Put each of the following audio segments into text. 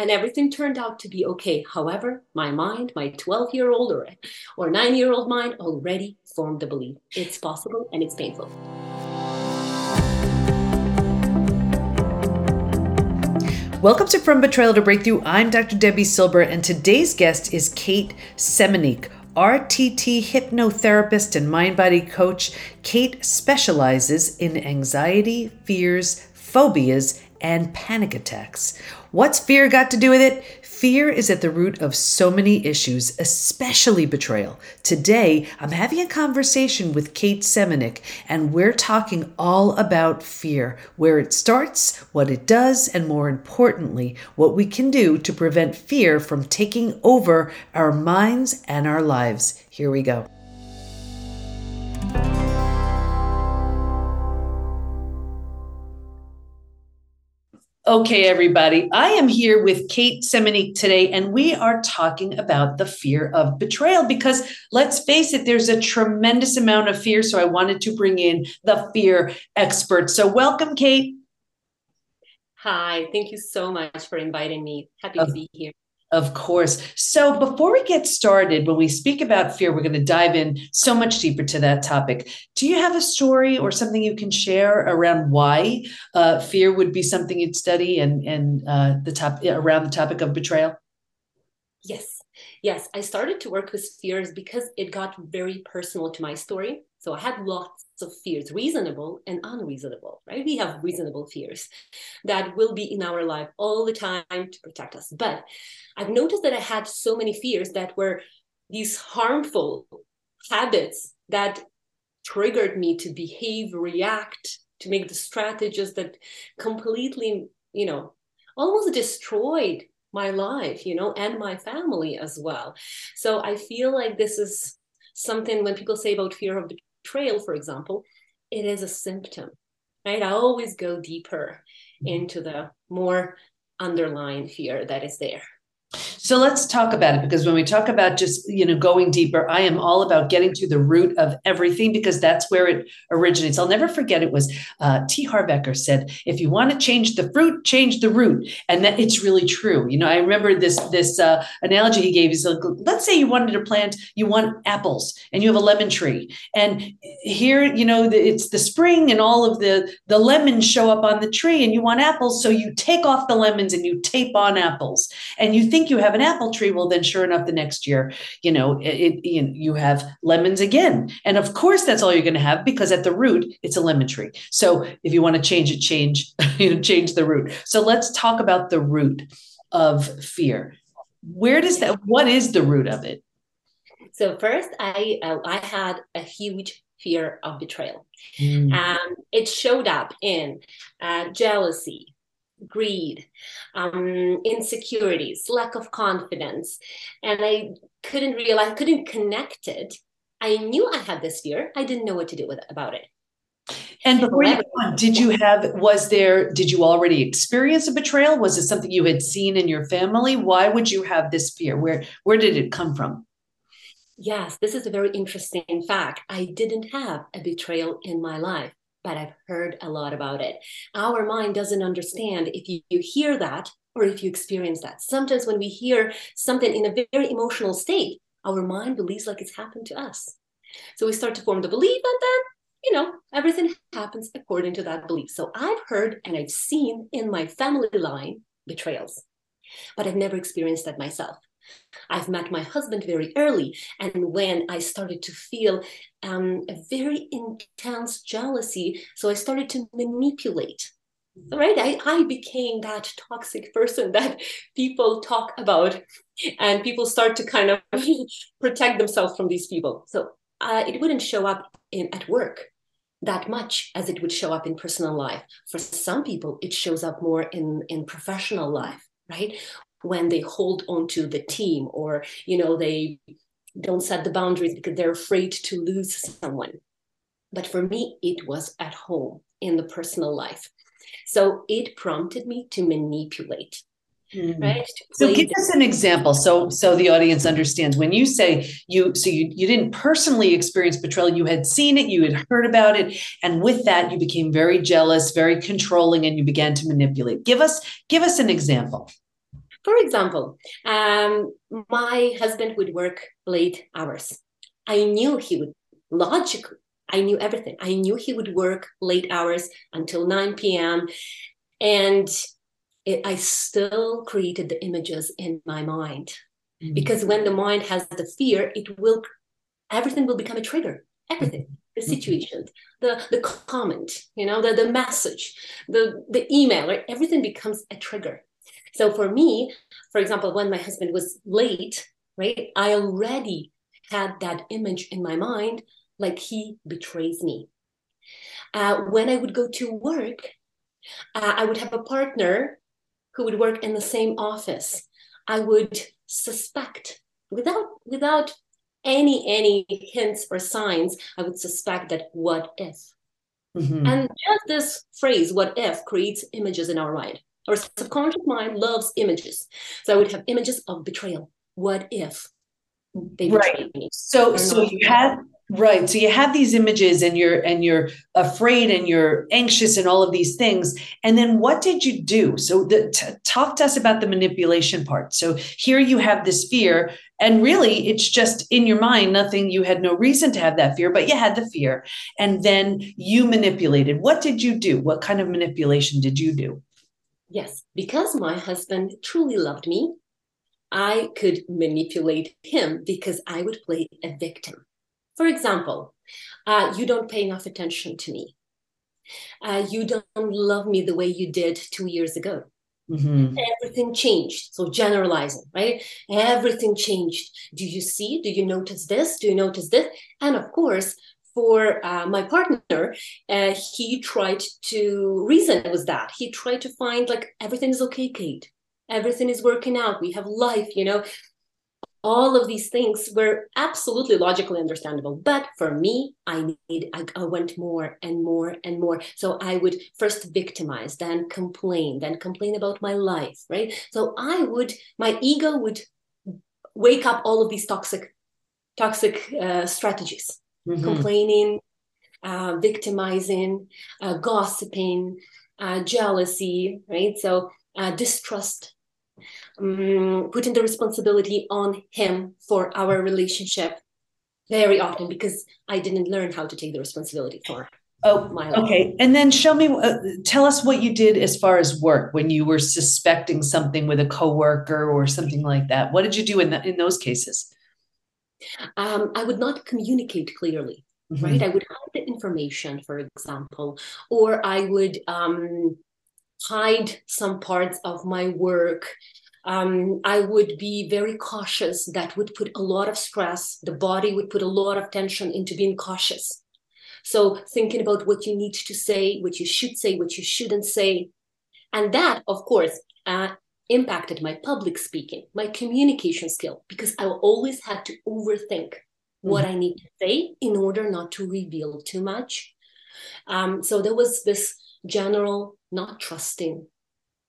and everything turned out to be okay. However, my mind, my 12 year old or, or nine year old mind already formed the belief it's possible and it's painful. Welcome to From Betrayal to Breakthrough. I'm Dr. Debi Silber, and today's guest is Kate Semeniuk. RTT hypnotherapist and mind body coach. Kate specializes in anxiety, fears, phobias, and panic attacks. What's fear got to do with it? Fear is at the root of so many issues, especially betrayal. Today, I'm having a conversation with Kate Semeniuk, and we're talking all about fear where it starts, what it does, and more importantly, what we can do to prevent fear from taking over our minds and our lives. Here we go. Okay, everybody. I am here with Kate Semeniuk today, and we are talking about the fear of betrayal because let's face it, there's a tremendous amount of fear. So I wanted to bring in the fear expert. So, welcome, Kate. Hi, thank you so much for inviting me. Happy uh, to be here. Of course. So before we get started, when we speak about fear, we're going to dive in so much deeper to that topic. Do you have a story or something you can share around why uh, fear would be something you'd study and and uh, the top around the topic of betrayal? Yes, yes. I started to work with fears because it got very personal to my story. So I had lots of fears, reasonable and unreasonable, right? We have reasonable fears that will be in our life all the time to protect us. But I've noticed that I had so many fears that were these harmful habits that triggered me to behave, react, to make the strategies that completely, you know, almost destroyed my life, you know, and my family as well. So I feel like this is something when people say about fear of betrayal, for example, it is a symptom, right? I always go deeper mm-hmm. into the more underlying fear that is there. So let's talk about it because when we talk about just, you know, going deeper, I am all about getting to the root of everything because that's where it originates. I'll never forget it was uh, T. Harv Eker said, if you want to change the fruit, change the root. And that it's really true. You know, I remember this this uh, analogy he gave. He's like, let's say you wanted to plant, you want apples and you have a lemon tree. And here, you know, it's the spring and all of the, the lemons show up on the tree and you want apples. So you take off the lemons and you tape on apples. And you think you have an apple tree, well, then sure enough, the next year, you know, it, it, you have lemons again. And of course, that's all you're going to have because at the root, it's a lemon tree. So if you want to change it, change, you know, change the root. So let's talk about the root of fear. Where does that, what is the root of it? So first, I uh, I had a huge fear of betrayal. Mm. Um, it showed up in uh, jealousy, greed, um, insecurities, lack of confidence. And I couldn't realize, couldn't connect it. I knew I had this fear. I didn't know what to do with about it. And before you go on, did you have, was there, did you already experience a betrayal? Was it something you had seen in your family? Why would you have this fear? Where, where did it come from? Yes, this is a very interesting fact. I didn't have a betrayal in my life but I've heard a lot about it. Our mind doesn't understand if you, you hear that or if you experience that. Sometimes when we hear something in a very emotional state, our mind believes like it's happened to us. So we start to form the belief, and then, you know, everything happens according to that belief. So I've heard and I've seen in my family line betrayals, but I've never experienced that myself. I've met my husband very early. And when I started to feel um, a very intense jealousy, so I started to manipulate. Right, I, I became that toxic person that people talk about, and people start to kind of protect themselves from these people. So uh, it wouldn't show up in at work that much as it would show up in personal life. For some people, it shows up more in in professional life, right? When they hold on to the team or you know they don't set the boundaries because they're afraid to lose someone. But for me it was at home in the personal life. So it prompted me to manipulate Mm. right? So give us an example so so the audience understands. When you say you so you, you didn't personally experience betrayal you had seen it you had heard about it and with that you became very jealous very controlling and you began to manipulate. Give us give us an example For example, um, my husband would work late hours. I knew he would logically, I knew everything. I knew he would work late hours until 9 p.m. And it, I still created the images in my mind. Mm-hmm. Because when the mind has the fear, it will, everything will become a trigger. Everything. The mm-hmm. situation, the the comment, you know, the, the message, the the email, right? Everything becomes a trigger. So for me, for example, when my husband was late, right, I already had that image in my mind like he betrays me. Uh, when I would go to work, uh, I would have a partner who would work in the same office. I would suspect without without any any hints or signs. I would suspect that what if, mm-hmm. and just this phrase "what if" creates images in our mind. Our subconscious mind loves images. So I would have images of betrayal. What if they right. me? So so you have right. So you have these images and you're and you're afraid and you're anxious and all of these things. And then what did you do? So the, t- talk to us about the manipulation part. So here you have this fear and really it's just in your mind nothing you had no reason to have that fear but you had the fear and then you manipulated what did you do what kind of manipulation did you do Yes, because my husband truly loved me, I could manipulate him because I would play a victim. For example, uh, you don't pay enough attention to me. Uh, you don't love me the way you did two years ago. Mm-hmm. Everything changed. So generalizing, right? Everything changed. Do you see? Do you notice this? Do you notice this? And of course, for uh, my partner, uh, he tried to reason with that. He tried to find like everything is okay, Kate. Everything is working out. We have life, you know. All of these things were absolutely logically understandable. But for me, I need I, I went more and more and more. So I would first victimize, then complain, then complain about my life, right? So I would, my ego would wake up all of these toxic, toxic uh, strategies mm-hmm. complaining, uh, victimizing, uh, gossiping, uh, jealousy, right? So uh, distrust, um, putting the responsibility on him for our relationship very often because I didn't learn how to take the responsibility for. Oh, my life. okay. And then show me, uh, tell us what you did as far as work when you were suspecting something with a coworker or something like that. What did you do in the, in those cases? Um, I would not communicate clearly. Mm-hmm. Right, I would hide the information, for example, or I would um, hide some parts of my work. Um, I would be very cautious. That would put a lot of stress. The body would put a lot of tension into being cautious. So, thinking about what you need to say, what you should say, what you shouldn't say. And that, of course, uh, impacted my public speaking, my communication skill, because I always had to overthink mm-hmm. what I need to say in order not to reveal too much. Um, so there was this general not trusting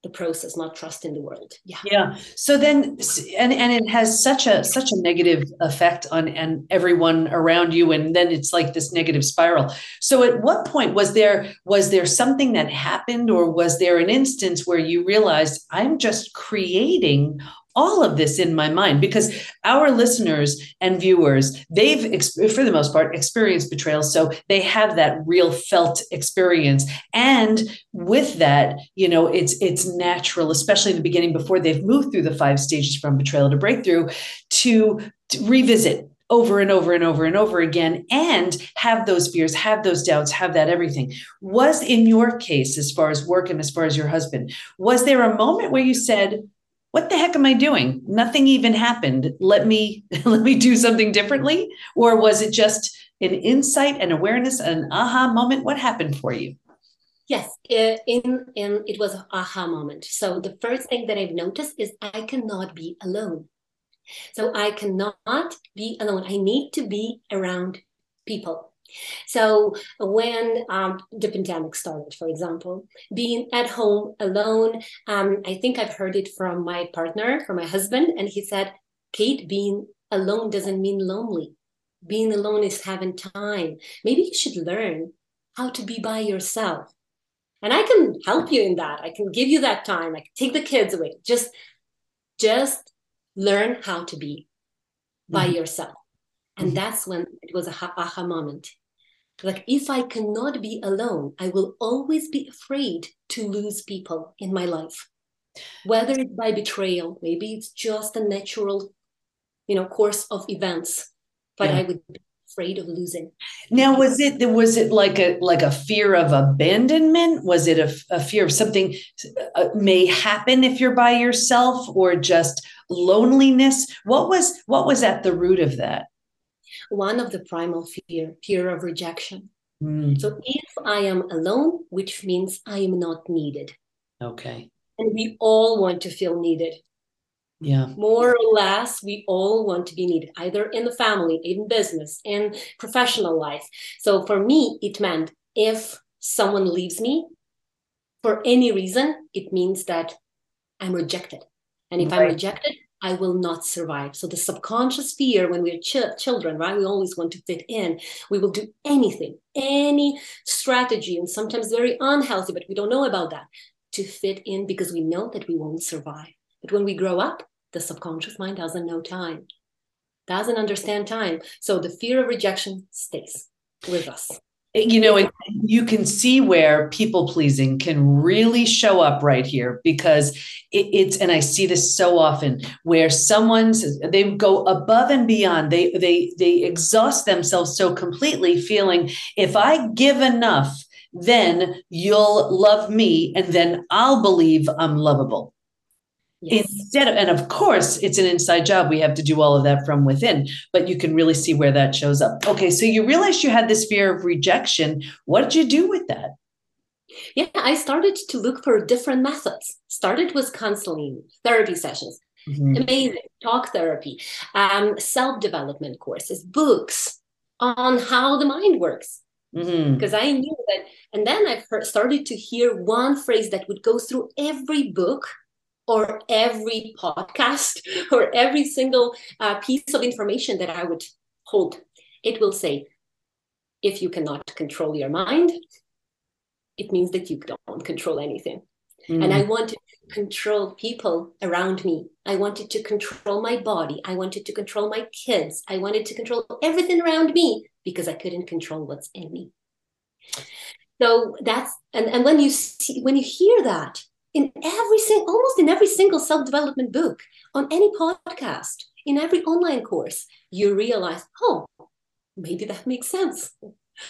the process not trust in the world. Yeah. Yeah. So then and and it has such a such a negative effect on and everyone around you and then it's like this negative spiral. So at what point was there was there something that happened or was there an instance where you realized i'm just creating all of this in my mind because our listeners and viewers they've for the most part experienced betrayal so they have that real felt experience and with that you know it's it's natural especially in the beginning before they've moved through the five stages from betrayal to breakthrough to, to revisit over and over and over and over again and have those fears, have those doubts, have that everything. Was in your case, as far as work and as far as your husband, was there a moment where you said, what the heck am I doing? Nothing even happened. Let me let me do something differently. Or was it just an insight and awareness, an aha moment? What happened for you? Yes, in in it was an aha moment. So the first thing that I've noticed is I cannot be alone. So I cannot be alone. I need to be around people. So when um, the pandemic started, for example, being at home alone, um, I think I've heard it from my partner, from my husband, and he said, Kate, being alone doesn't mean lonely. Being alone is having time. Maybe you should learn how to be by yourself. And I can help you in that. I can give you that time. I can take the kids away. Just just learn how to be by Mhm. yourself. And Mhm. that's when it was a ha- aha moment. Like, if I cannot be alone, I will always be afraid to lose people in my life. Whether it's by betrayal, maybe it's just a natural, you know, course of events, but Yeah. I would be afraid of losing. Now, was it was it like a like a fear of abandonment? Was it a, a fear of something uh, may happen if you're by yourself, or just loneliness? What was what was at the root of that? One of the primal fear, fear of rejection. Mm, So if I am alone, which means I am not needed. okay, And we all want to feel needed. yeah, More or less, we all want to be needed, either in the family, in business, in professional life. So for me, it meant if someone leaves me for any reason, it means that I'm rejected. And if I'm rejected, I will not survive. So the subconscious fear when we're ch- children, right? We always want to fit in. We will do anything, any strategy, and sometimes very unhealthy, but we don't know about that, to fit in because we know that we won't survive. But when we grow up, the subconscious mind doesn't know time, doesn't understand time. So the fear of rejection stays with us. You know, you can see where people pleasing can really show up right here because it, it's and I see this so often where someone's they go above and beyond. They they they exhaust themselves so completely, feeling if I give enough, then you'll love me, and then I'll believe I'm lovable. Yes. Instead of, and of course, it's an inside job. We have to do all of that from within, but you can really see where that shows up. Okay, so you realized you had this fear of rejection. What did you do with that? Yeah, I started to look for different methods. Started with counseling, therapy sessions, Mhm. amazing talk therapy, um, self development courses, books on how the mind works. Because I knew that, and then I started to hear one phrase that would go through every book or every podcast or every single uh, piece of information that I would hold. It will say, if you cannot control your mind, it means that you don't control anything. Mhm. And I wanted to control people around me. I wanted to control my body. I wanted to control my kids. I wanted to control everything around me because I couldn't control what's in me. So that's and, and when you see when you hear that in every single almost in every single self-development book, on any podcast, in every online course, you realize, oh, maybe that makes sense.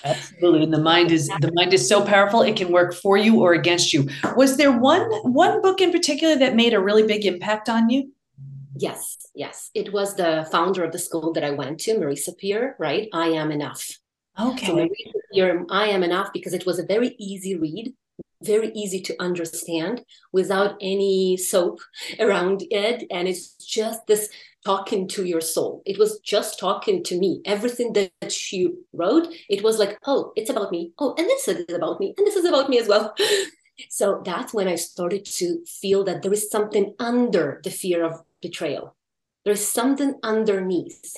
Absolutely. And the mind is the mind is so powerful it can work for you or against you. Was there one one book in particular that made a really big impact on you? Yes, yes. It was the founder of the school that I went to, Marisa Peer, right? I am enough. So Okay. Marisa Peer, I am enough because it was a very easy read, very easy to understand without any soap around it. And it's just this talking to your soul. It was just talking to me. Everything that she wrote, it was like, oh, it's about me. Oh, and this is about me. And this is about me as well. So that's when I started to feel that there is something under the fear of betrayal. There's something underneath.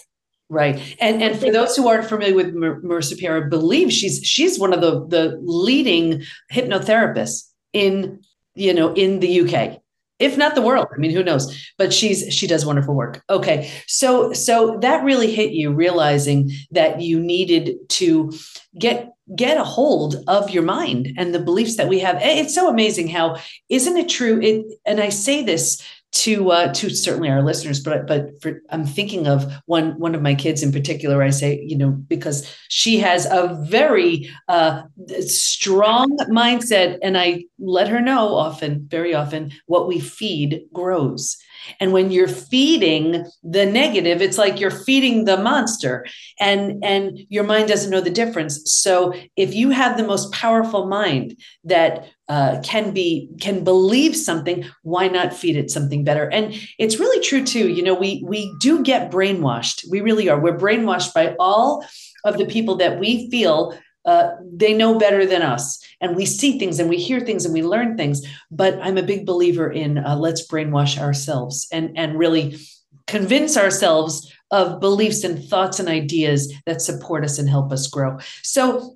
Right. And and for those who aren't familiar with Mar- Marisa Peer, I believe she's she's one of the the leading hypnotherapists in you know in the UK. If not the world, I mean, who knows? But she's she does wonderful work. Okay, so so that really hit you, realizing that you needed to get get a hold of your mind and the beliefs that we have. It's so amazing how isn't it true? It and I say this to uh, to certainly our listeners, but but for, I'm thinking of one one of my kids in particular. I say, you know, because she has a very uh, strong mindset, and I let her know often, very often, what we feed grows. And when you're feeding the negative, it's like you're feeding the monster, and and your mind doesn't know the difference. So if you have the most powerful mind that uh, can be can believe something why not feed it something better? And it's really true too. You know we we do get brainwashed. We really are. We're brainwashed by all of the people that we feel uh, they know better than us. And we see things and we hear things and we learn things. But i'm a big believer in uh, let's brainwash ourselves and and really convince ourselves of beliefs and thoughts and ideas that support us and help us grow. So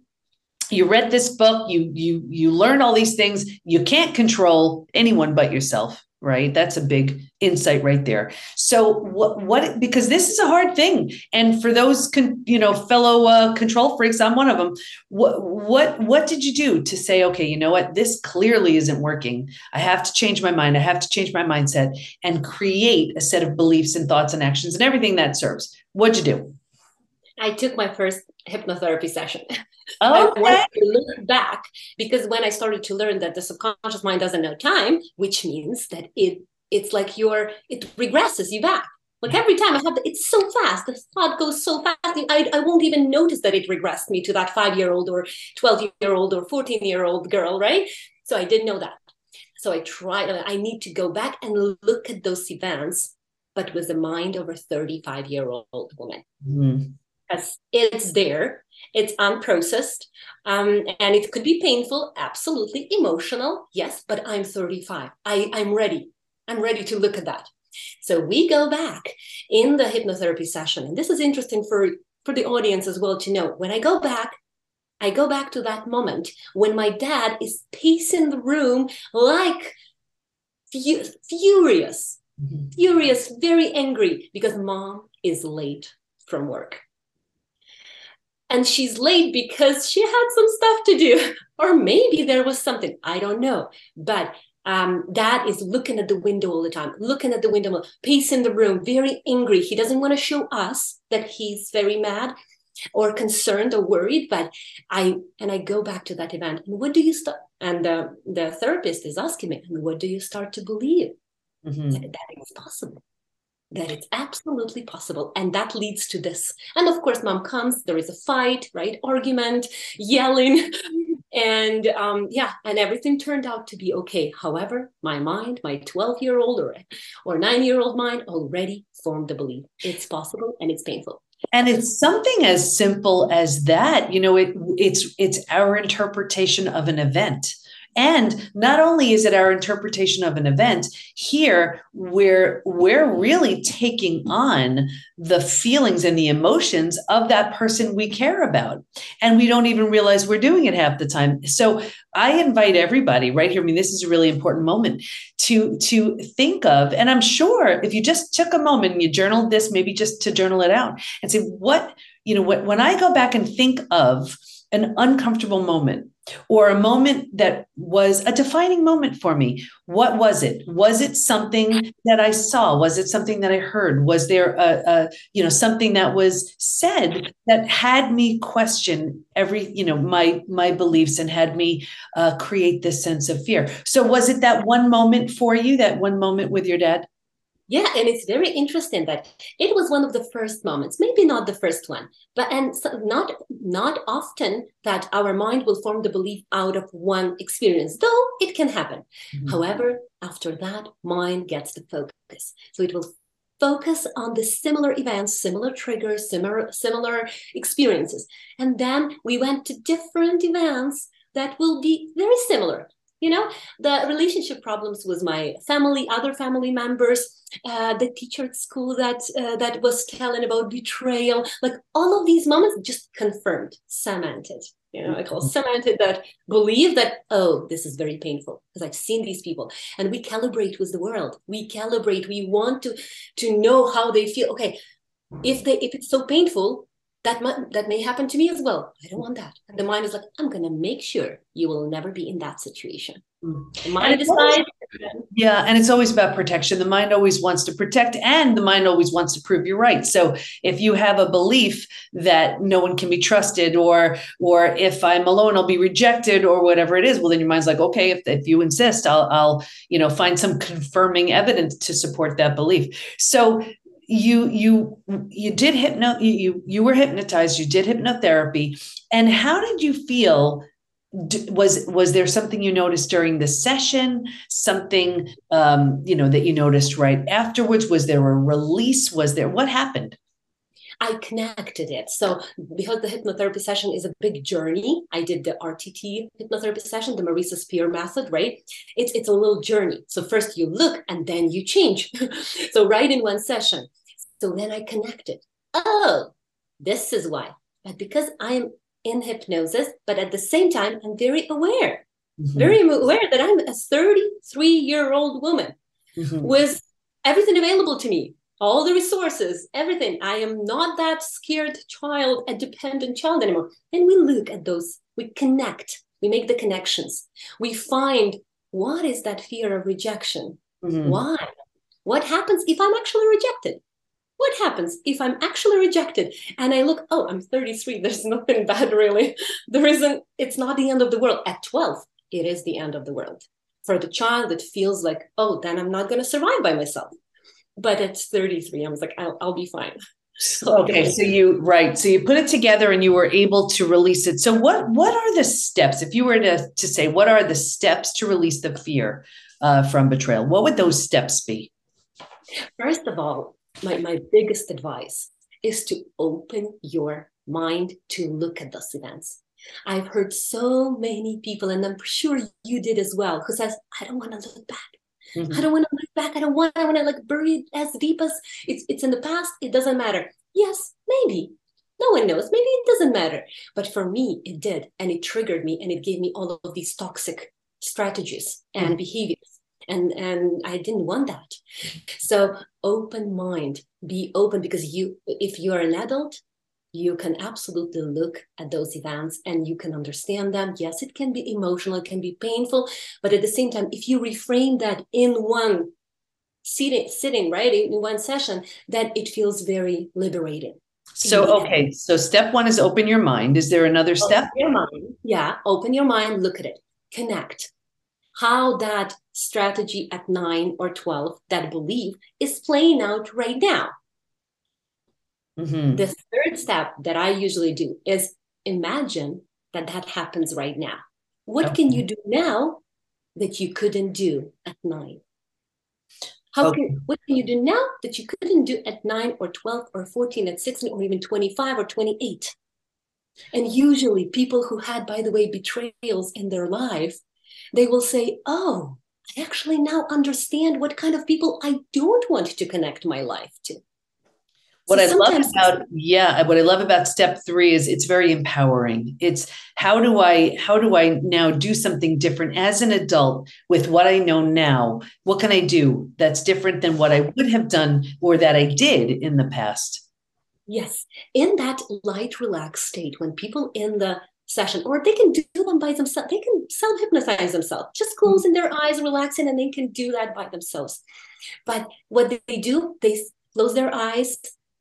you read this book you you you learn all these things. You can't control anyone but yourself right? That's a big insight right there. So what what because this is a hard thing. And for those con, you know fellow uh, control freaks i'm one of them. What what what did you do to say okay you know what? This clearly isn't working. I have to change my mind. I have to change my mindset and create a set of beliefs and thoughts and actions and everything that serves. What'd you do? I took my first hypnotherapy session. Oh, okay. Look back because when I started to learn that the subconscious mind doesn't know time, which means that it it's like your it regresses you back. Like every time I have, the, it's so fast. The thought goes so fast. I, I won't even notice that it regressed me to that five year old or 12 year old or 14 year old girl, right? So I didn't know that. So I tried, I need to go back and look at those events, but with the mind of a 35 year old woman. Mm because it's there, it's unprocessed, um, and it could be painful, absolutely emotional, yes, but I'm 35. I, I'm ready. I'm ready to look at that. So we go back in the hypnotherapy session, and this is interesting for, for the audience as well to know. When I go back, I go back to that moment when my dad is pacing the room like fu- furious, mm-hmm. furious, very angry because mom is late from work and she's late because she had some stuff to do. Or maybe there was something. I don't know. But um, dad is looking at the window all the time looking at the window. Pacing the room very angry. He doesn't want to show us that he's very mad or concerned or worried but i and i go back to that event. And what do you start and the, the therapist is asking me and what do you start to believe? Mm-hmm. that, it's possible that it's absolutely possible. And that leads to this. And of course mom comes there is a fight right? Argument yelling. And um, yeah and everything turned out to be okay. However my mind my 12 year old or or 9 year old mind already formed the belief. It's possible and it's painful. And it's something as simple as that. You know it it's it's our interpretation of an event and not only is it our interpretation of an event, here we're we're really taking on the feelings and the emotions of that person we care about. And we don't even realize we're doing it half the time. So I invite everybody right here. I mean, this is a really important moment to to think of. And I'm sure if you just took a moment and you journaled this, maybe just to journal it out and say, what, you know, what when I go back and think of an uncomfortable moment or a moment that was a defining moment for me. What was it? Was it something that i saw? Was it something that i heard? Was there a, a, you know something that was said that had me question every you know my my beliefs and had me uh, create this sense of fear? So was it that one moment for you that one moment with your dad yeah, and it's very interesting that it was one of the first moments, maybe not the first one, but and so not not often that our mind will form the belief out of one experience, though it can happen. Mm-hmm. However, after that, mind gets the focus, so it will focus on the similar events, similar triggers, similar similar experiences, and then we went to different events that will be very similar you know the relationship problems with my family other family members uh, the teacher at school that uh, that was telling about betrayal. Like all of these moments just confirmed cemented you know i call mm-hmm. cemented that believe that oh this is very painful because i've seen these people. And we calibrate with the world. We calibrate. We want to to know how they feel. Okay if they if it's so painful that might, that may happen to me as well. I don't want that. And the mind is like, I'm going to make sure you will never be in that situation. The mind decides. Yeah, and it's always about protection. The mind always wants to protect, and the mind always wants to prove you're right. So if you have a belief that no one can be trusted, or or if I'm alone, I'll be rejected, or whatever it is, well, then your mind's like, okay, if, if you insist, I'll I'll you know find some confirming evidence to support that belief. So you you you did hypno you you were hypnotized you did hypnotherapy. And how did you feel? Was was there something you noticed during the session? Something um you know that you noticed right afterwards? Was there a release? Was there what happened I connected it. So because the hypnotherapy session is a big journey, I did the RTT hypnotherapy session, the Marisa Peer method, right? It's it's a little journey. So first you look and then you change. so right in one session. So then I connected. Oh, this is why. But because I'm in hypnosis, but at the same time, I'm very aware, mm-hmm. very aware that I'm a 33 year old woman mm-hmm. with everything available to me, all the resources, everything. I am not that scared child, a dependent child anymore. And we look at those, we connect, we make the connections. We find what is that fear of rejection? Mm-hmm. Why? What happens if I'm actually rejected? What happens if I'm actually rejected and I look, oh, I'm 33, there's nothing bad really. There isn't, it's not the end of the world. At 12, it is the end of the world. For the child, it feels like, oh, then I'm not going to survive by myself. But it's 33, I was like, I'll, I'll be fine. okay so you right so you put it together and you were able to release it. So what what are the steps? If you were to to say what are the steps to release the fear uh, from betrayal? What would those steps be? First of all my, my biggest advice is to open your mind to look at those events. I've heard so many people and i'm sure you did as well who says i don't want to look back Mm-hmm. I don't want to look back. I don't want. I want to like bury it as deep as it's. It's in the past. It doesn't matter. Yes, maybe. No one knows. Maybe it doesn't matter. But for me, it did, and it triggered me, and it gave me all of these toxic strategies and mm-hmm. behaviors, and and I didn't want that. So open mind, be open because you, if you are an adult, you can absolutely look at those events and you can understand them. Yes, it can be emotional, it can be painful, but at the same time, if you reframe that in one sitting, sitting right in one session, then it feels very liberating. So okay, so step one is open your mind. Is there another step? Your mind. Yeah, open your mind, look at it, connect. How that strategy at nine or 12, that belief is playing out right now. Mm-hmm. The third step that I usually do is imagine that that happens right now. What okay. can you do now that you couldn't do at nine? How okay. can what can you do now that you couldn't do at nine or 12 or 14 at 16 or even 25 or 28? And usually people who had, by the way, betrayals in their life, they will say, Oh, I actually now understand what kind of people I don't want to connect my life to. What so I love about yeah, what I love about step 3 is it's very empowering. It's how do I how do I now do something different as an adult with what I know now? What can I do that's different than what I would have done or that I did in the past? Yes. In that light relaxed state when people in the session or they can do them by themselves they can self hypnotize themselves just mm-hmm. closing their eyes relaxing and they can do that by themselves but what they do they close their eyes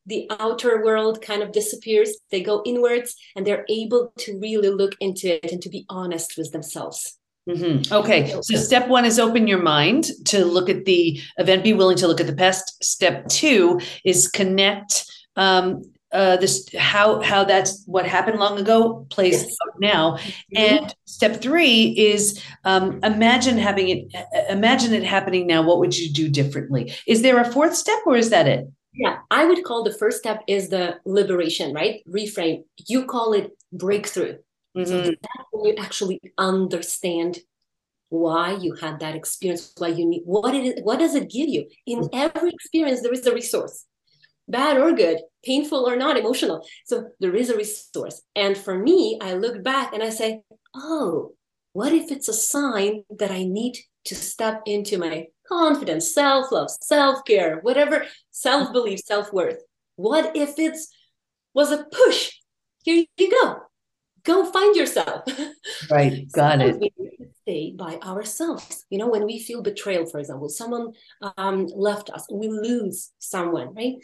the outer world kind of disappears they go inwards and they're able to really look into it and to be honest with themselves mm-hmm. okay so step one is open your mind to look at the event be willing to look at the past step two is connect um, uh, this how how that's what happened long ago plays yes. out now mm-hmm. and step three is um, imagine having it imagine it happening now what would you do differently is there a fourth step or is that it yeah, I would call the first step is the liberation, right? Reframe. You call it breakthrough. Mm-hmm. So that's when you actually understand why you had that experience, why you need what it is, what does it give you? In every experience, there is a resource, bad or good, painful or not, emotional. So there is a resource. And for me, I look back and I say, oh, what if it's a sign that I need to step into my confidence, self love, self care, whatever, self belief, self worth. What if it's was a push? Here you go. Go find yourself. Right. Got it. Stay by ourselves. You know, when we feel betrayal, for example, someone um, left us, we lose someone, right?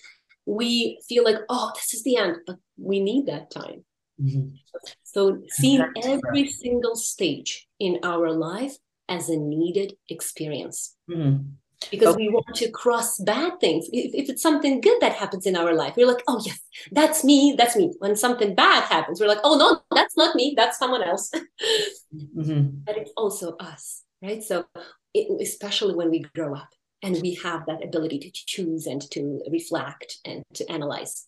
We feel like, oh, this is the end, but we need that time. Mm-hmm. So, seeing every single stage in our life as a needed experience. Mm-hmm. Because okay. we want to cross bad things. If, if, it's something good that happens in our life, we're like, oh, yes, that's me, that's me. When something bad happens, we're like, oh, no, that's not me, that's someone else. mm-hmm. But it's also us, right? So, it, especially when we grow up and we have that ability to choose and to reflect and to analyze.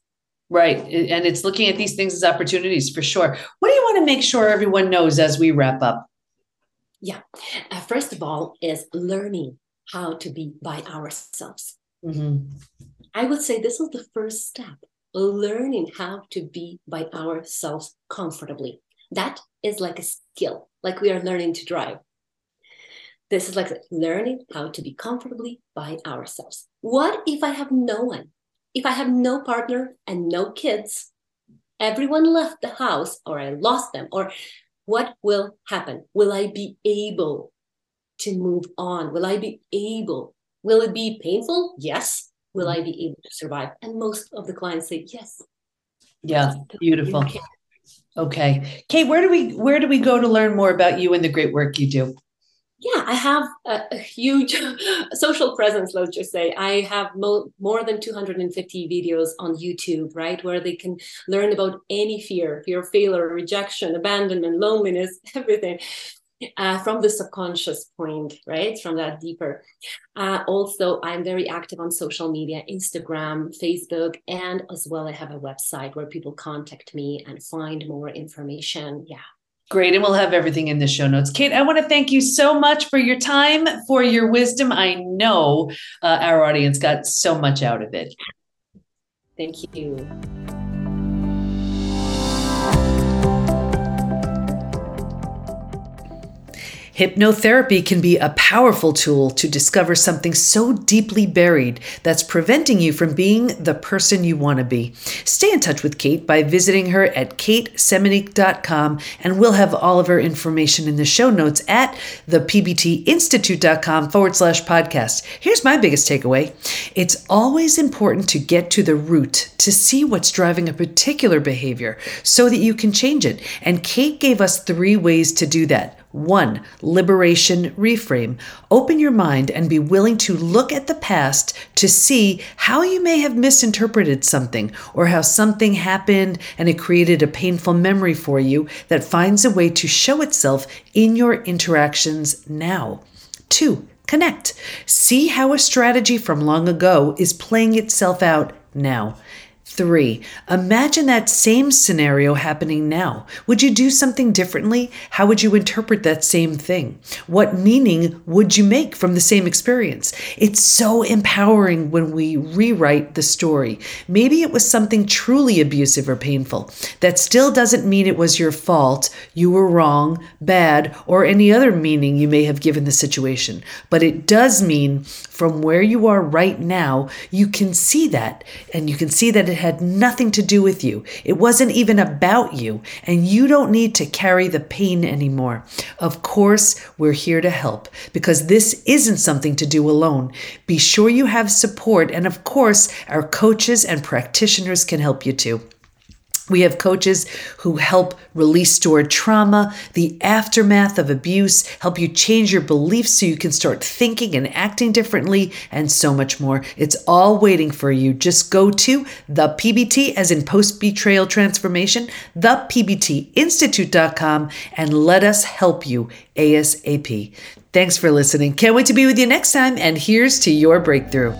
Right. And it's looking at these things as opportunities for sure. What do you want to make sure everyone knows as we wrap up? Yeah. Uh, first of all, is learning how to be by ourselves. Mm-hmm. I would say this is the first step learning how to be by ourselves comfortably. That is like a skill, like we are learning to drive. This is like learning how to be comfortably by ourselves. What if I have no one? If I have no partner and no kids, everyone left the house or I lost them, or what will happen? Will I be able to move on? Will I be able? Will it be painful? Yes. Will I be able to survive? And most of the clients say yes. Yeah, beautiful. Okay. Kate, where do we where do we go to learn more about you and the great work you do? Yeah, I have a, a huge social presence, let's just say. I have mo- more than 250 videos on YouTube, right, where they can learn about any fear, fear of failure, rejection, abandonment, loneliness, everything uh, from the subconscious point, right? From that deeper. Uh, also, I'm very active on social media, Instagram, Facebook, and as well, I have a website where people contact me and find more information. Yeah. Great. And we'll have everything in the show notes. Kate, I want to thank you so much for your time, for your wisdom. I know uh, our audience got so much out of it. Thank you. Hypnotherapy can be a powerful tool to discover something so deeply buried that's preventing you from being the person you want to be. Stay in touch with Kate by visiting her at katesemeniuk.com, and we'll have all of her information in the show notes at thepbtinstitute.com forward slash podcast. Here's my biggest takeaway it's always important to get to the root to see what's driving a particular behavior so that you can change it. And Kate gave us three ways to do that. One, liberation reframe. Open your mind and be willing to look at the past to see how you may have misinterpreted something or how something happened and it created a painful memory for you that finds a way to show itself in your interactions now. Two, connect. See how a strategy from long ago is playing itself out now. Three, imagine that same scenario happening now. Would you do something differently? How would you interpret that same thing? What meaning would you make from the same experience? It's so empowering when we rewrite the story. Maybe it was something truly abusive or painful. That still doesn't mean it was your fault, you were wrong, bad, or any other meaning you may have given the situation. But it does mean from where you are right now, you can see that, and you can see that it had nothing to do with you. It wasn't even about you, and you don't need to carry the pain anymore. Of course, we're here to help because this isn't something to do alone. Be sure you have support, and of course, our coaches and practitioners can help you too. We have coaches who help release stored trauma, the aftermath of abuse, help you change your beliefs so you can start thinking and acting differently, and so much more. It's all waiting for you. Just go to the PBT, as in post betrayal transformation, thepbtinstitute.com, and let us help you ASAP. Thanks for listening. Can't wait to be with you next time, and here's to your breakthrough.